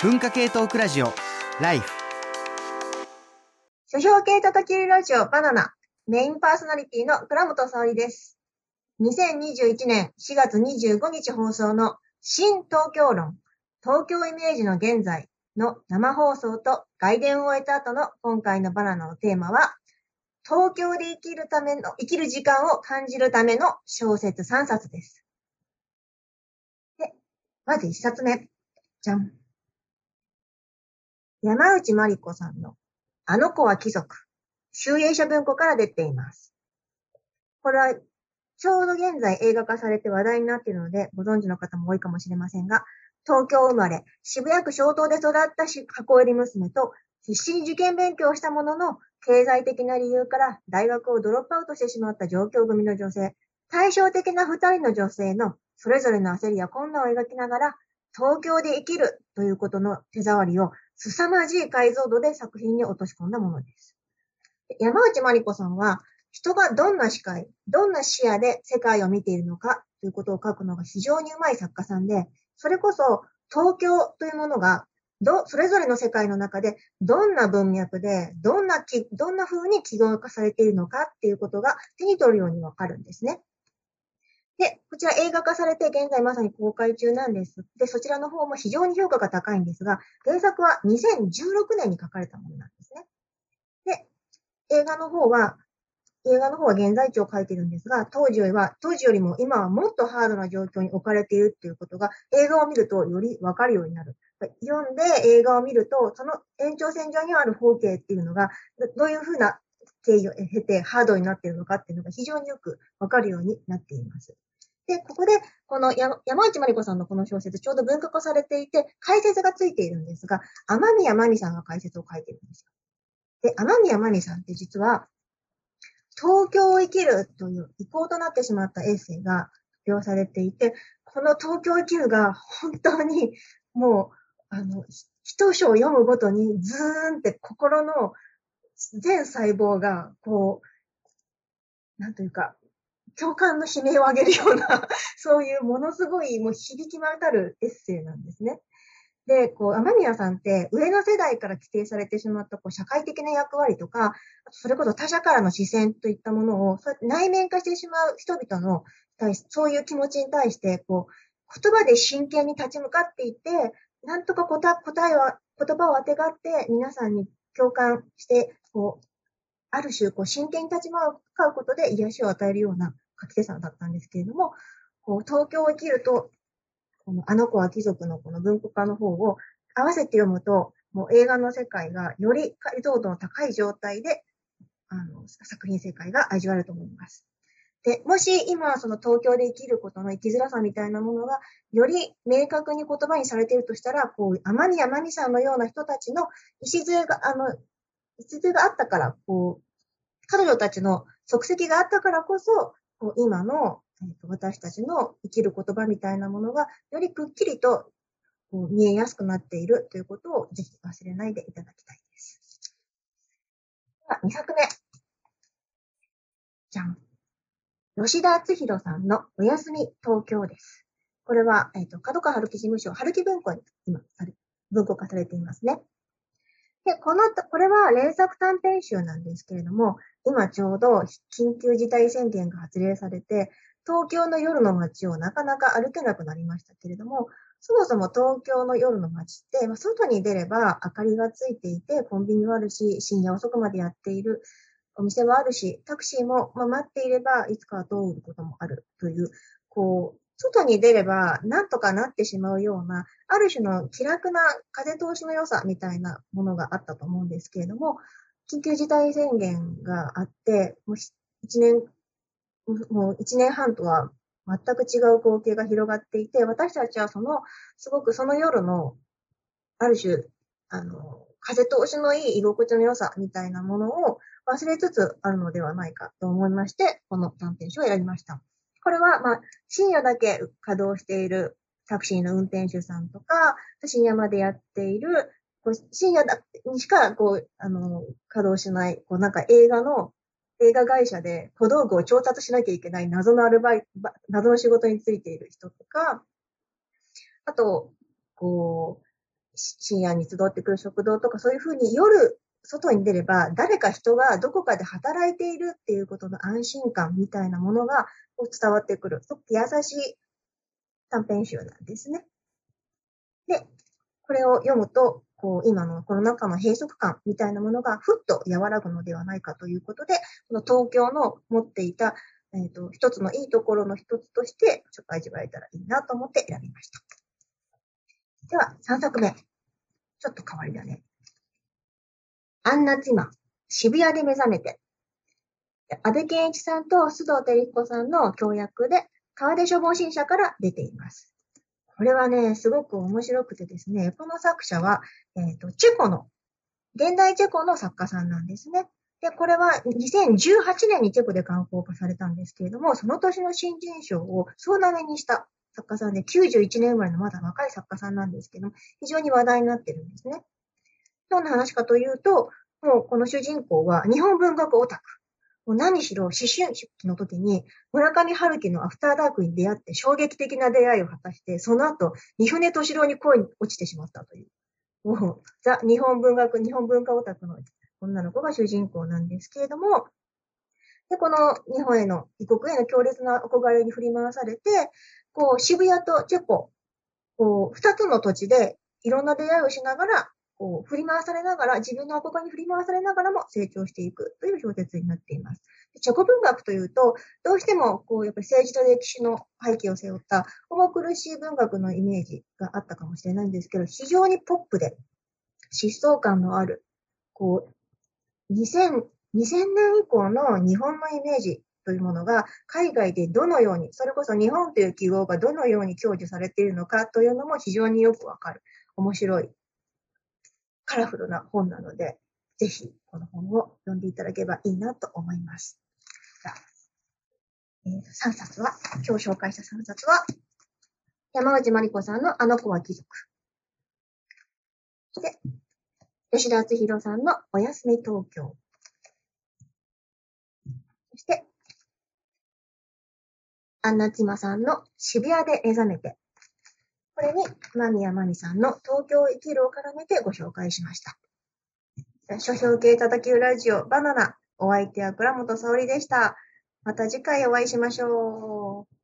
文化系トークラジオライフ書評系叩き売りラジオバナナメインパーソナリティの倉本沙織です。2021年4月25日放送の新東京論東京イメージの現在の生放送と外伝を終えた後の今回のバナナのテーマは東京で生きるための、生きる時間を感じるための小説3冊です。で、まず1冊目。じゃん。山内まりこさんのあの子は貴族。集英社文庫から出ています。これは、ちょうど現在映画化されて話題になっているので、ご存知の方も多いかもしれませんが、東京生まれ、渋谷区小東で育ったし箱入り娘と、必死に受験勉強をしたものの、経済的な理由から大学をドロップアウトしてしまった上京組の女性、対照的な二人の女性のそれぞれの焦りや困難を描きながら、東京で生きるということの手触りを凄まじい解像度で作品に落とし込んだものです。山内まりこさんは、人がどんな視界、どんな視野で世界を見ているのかということを書くのが非常にうまい作家さんで、それこそ東京というものが、ど、それぞれの世界の中でどんな文脈で、どんなき、どんな風に記号化されているのかっていうことが手に取るようにわかるんですね。で、こちら映画化されて現在まさに公開中なんです。で、そちらの方も非常に評価が高いんですが、原作は2016年に書かれたものなんですね。で、映画の方は、映画の方は現在地を書いてるんですが、当時よりは、当時よりも今はもっとハードな状況に置かれているっていうことが映画を見るとよりわかるようになる。読んで映画を見ると、その延長線上にある風景っていうのが、どういうふうな経緯を経てハードになっているのかっていうのが非常によくわかるようになっています。で、ここで、この山内まりこさんのこの小説、ちょうど文化化されていて、解説がついているんですが、天宮真美さんが解説を書いてるんですよ。で、天宮真美さんって実は、東京を生きるという意向となってしまったエッセイが発表されていて、この東京を生きるが本当にもう、あの、一章を読むごとにズーンって心の全細胞が、こう、なんというか、共感の悲鳴を上げるような、そういうものすごいもう響き渡るエッセイなんですね。で、こう、天宮さんって上の世代から規定されてしまったこう社会的な役割とか、それこそ他者からの視線といったものを、内面化してしまう人々の、そういう気持ちに対して、こう、言葉で真剣に立ち向かっていって、なんとか答えは、言葉を当てがって皆さんに共感して、こう、ある種、こう、真剣に立ち向かうことで癒しを与えるような書き手さんだったんですけれども、こう東京を生きると、このあの子は貴族のこの文庫化の方を合わせて読むと、もう映画の世界がより解像度の高い状態で、あの、作品世界が味わえると思います。で、もし今その東京で生きることの生きづらさみたいなものが、より明確に言葉にされているとしたら、こう、天宮真美さんのような人たちの礎が、あの、礎があったから、こう、彼女たちの足跡があったからこそ、こう今の、えー、と私たちの生きる言葉みたいなものが、よりくっきりとこう見えやすくなっているということをぜひ忘れないでいただきたいです。では、2作目。じゃん。吉田敦弘さんのおやすみ東京です。これは、えっ、ー、と、角川春樹事務所、春樹文庫に今、文庫化されていますね。で、この、これは連作短編集なんですけれども、今ちょうど緊急事態宣言が発令されて、東京の夜の街をなかなか歩けなくなりましたけれども、そもそも東京の夜の街って、まあ、外に出れば明かりがついていて、コンビニはあるし、深夜遅くまでやっているお店もあるし、タクシーも、まあ、待っていればいつかは通ることもあるという、こう、外に出ればなんとかなってしまうような、ある種の気楽な風通しの良さみたいなものがあったと思うんですけれども、緊急事態宣言があって、もう一年、もう一年半とは全く違う光景が広がっていて、私たちはその、すごくその夜の、ある種、あの、風通しのいい居心地の良さみたいなものを忘れつつあるのではないかと思いまして、この短編集を選びました。これは、まあ、深夜だけ稼働しているタクシーの運転手さんとか、深夜までやっている、こう深夜だにしか、こう、あの、稼働しない、こう、なんか映画の、映画会社で小道具を調達しなきゃいけない謎のアルバイト、謎の仕事についている人とか、あと、こう、深夜に集ってくる食堂とかそういうふうに夜外に出れば誰か人がどこかで働いているっていうことの安心感みたいなものが伝わってくる。すごく優しい短編集なんですね。で、これを読むと、こう、今のコロナ禍の閉塞感みたいなものがふっと和らぐのではないかということで、この東京の持っていた、えっ、ー、と、一つのいいところの一つとして、ちょっと味わえたらいいなと思って選びました。では、3作目。ちょっと変わりだね。アンナ妻、渋谷で目覚めて。安倍健一さんと須藤照彦さんの協約で、川出処方新社から出ています。これはね、すごく面白くてですね、この作者は、えっ、ー、と、チェコの、現代チェコの作家さんなんですね。で、これは2018年にチェコで刊行化されたんですけれども、その年の新人賞を総なめにした作家さんで、91年生まれのまだ若い作家さんなんですけど、非常に話題になってるんですね。どんな話かというと、もうこの主人公は日本文学オタク。もう何しろ思春期の時に村上春樹のアフターダークに出会って衝撃的な出会いを果たして、その後、二船敏郎に恋に落ちてしまったという。もう、ザ・日本文学、日本文化オタクの女の子が主人公なんですけれども、で、この日本への、異国への強烈な憧れに振り回されて、こう、渋谷とチェコ、こう、二つの土地でいろんな出会いをしながら、こう、振り回されながら、自分の憧れに振り回されながらも成長していくという小説になっています。チェコ文学というと、どうしても、こう、やっぱり政治と歴史の背景を背負った重苦しい文学のイメージがあったかもしれないんですけど、非常にポップで、疾走感のある、こう、2000、2000年以降の日本のイメージというものが海外でどのように、それこそ日本という記号がどのように享受されているのかというのも非常によくわかる。面白い、カラフルな本なので、ぜひこの本を読んでいただければいいなと思います。じゃあ、えー、3冊は、今日紹介した3冊は、山内まりこさんのあの子は貴族。そして、吉田敦弘さんのおやすみ東京。そして、アンナチマさんの渋谷で目覚めて。これに、間宮真美さんの東京生きるを絡めてご紹介しました。書評系叩きラジオバナナ。お相手は倉本沙織でした。また次回お会いしましょう。